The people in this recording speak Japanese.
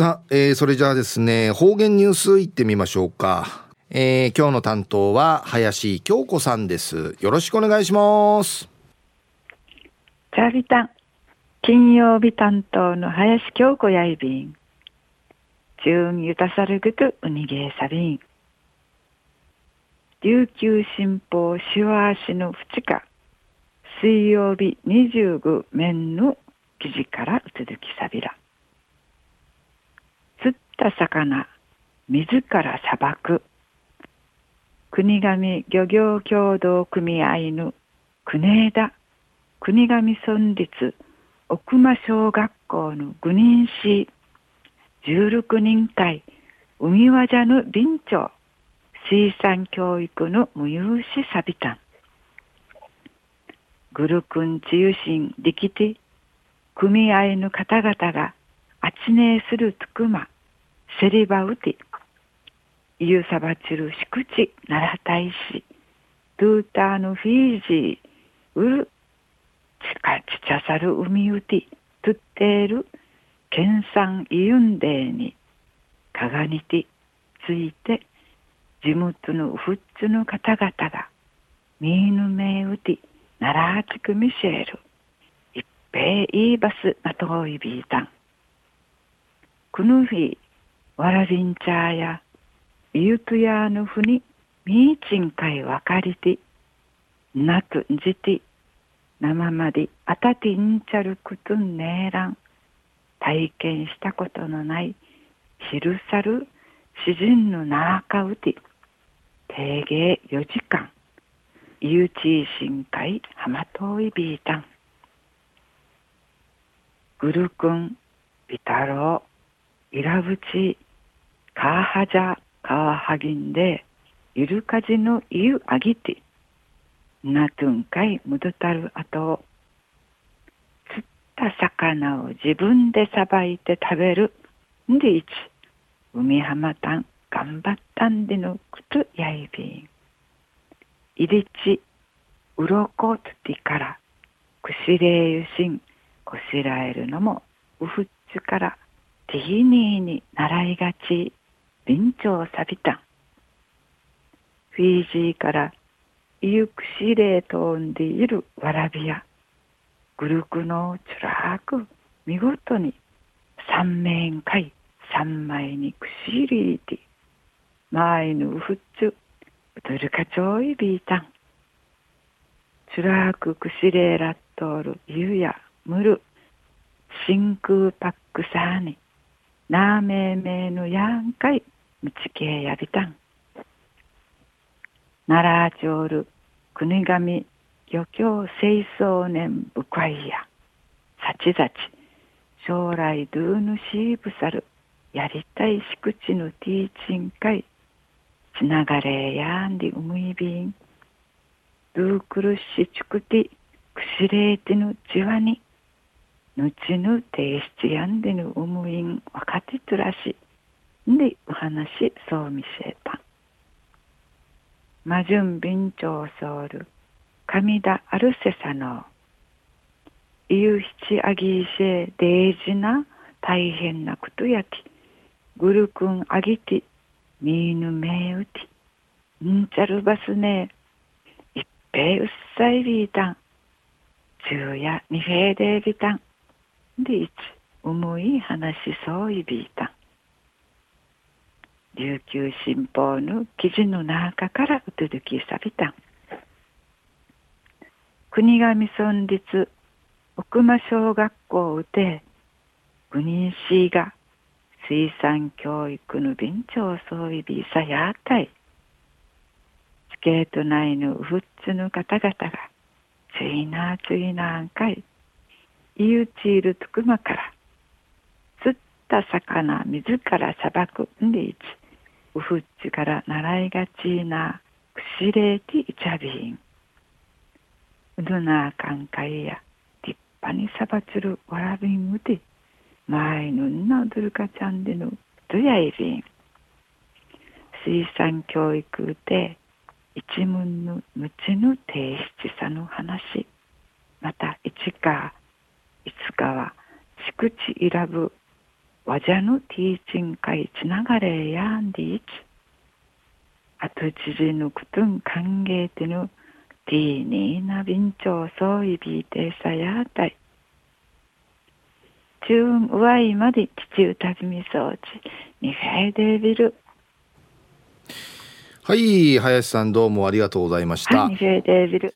さあ、えー、それじゃあですね、方言ニュースいってみましょうか。えー、今日の担当は林京子さんです。よろしくお願いします。チャービタン、金曜日担当の林京子やいびん。中ゆたさるぐとうにげさびん。琉球新報しわしのふちか、水曜日25面の記事からうつづきさびら。釣った魚、自らさばく。国神漁業協同組合の国枝。国神村立奥間小学校の愚人市16人会海和じゃぬ臨長。水産教育の無有しさびたんグルクン治癒心力て組合の方々があちねするつくま。セリバウティ、ユーサバチルシクチ、ナラタイシ、ドゥーターヌフィージー、ウル、チカチチャサルウミウティ、トゥッテール、ケンサンイユンデーに、カガニティ、ついて、地元のフッツの方々が、ミーヌメウティ、ナラーチクミシェル、一平イーバスナトーイビータン、クヌフィー、わらびんちゃや、ゆうとやぬふにみーちんかいわかりてなとんじてなままであたてんちゃるくとんねえらん体験したことのないひるさる詩人のなかうて定芸4時間ゆうちいしんかいはまといびいたん。ぐるくんびたろういらぶちかーはじゃ川はぎんでゆるかじのゆあぎてなとんかいむどたるあと釣った魚を自分でさばいて食べる。んでいち海浜たん頑張ったんでのくとやいびん。いりちうろこつてからくしれゆしんこしらえるのもうふっちからティーニーに習いがち。臨長サビタンフィージーからイユクシレー飛んでいるわらびやグルクのちらく見事に三面会三枚にくしりいて前のふっちゅどるかちょいびいたん。ちらくくしれらっとるゆやむる真空パックさーになめめのやんかい。みちけやびたん。奈良町る国神漁協清掃年ぶかいや、さちざち、将来ドゥーヌシーブサル、やりたいしくちのティーチン会、つながれやんでうむいびん、ドゥークルシチクティ、くしれいてぬちわに、ぬちぬていしちやんでぬうむいんわかてとらしん、でお話そう見せた。魔順便長ソウル神田アルセサの。ゆ七あぎいせ大事な大変なことやき。ぐるくんあぎてみーぬめうてんちゃるばすね。いっぺいうっさいびいたん。昼夜にへいでびたん。でいち重い話そういびいた。琉球新報の記事の中からうつづきさびた。国頭村立奥間小学校うて国市が水産教育の便長総意ビさやたい。スケート内のうふっつの方々がついなついなんかいいゆちいるつくまから釣った魚自らさばくんでいちうふっちから習いがちなくしれいていちゃびん。うどなかんかいや、立派にさばつるわらびんうて、前のんなうどるかちゃんでのどやいびん。水産教育で一文の無知の提出さの話、また一か、いつかは、しくち選ぶわじゃぬティーチン会つながれやんでいち。あとちじぬくとん歓迎てぬ、ティーニーなびんちょうそういびいてさやたい。中うわいまで地中たじみそうち、にへでびる。はい、林さんどうもありがとうございました。はい、にへでびる。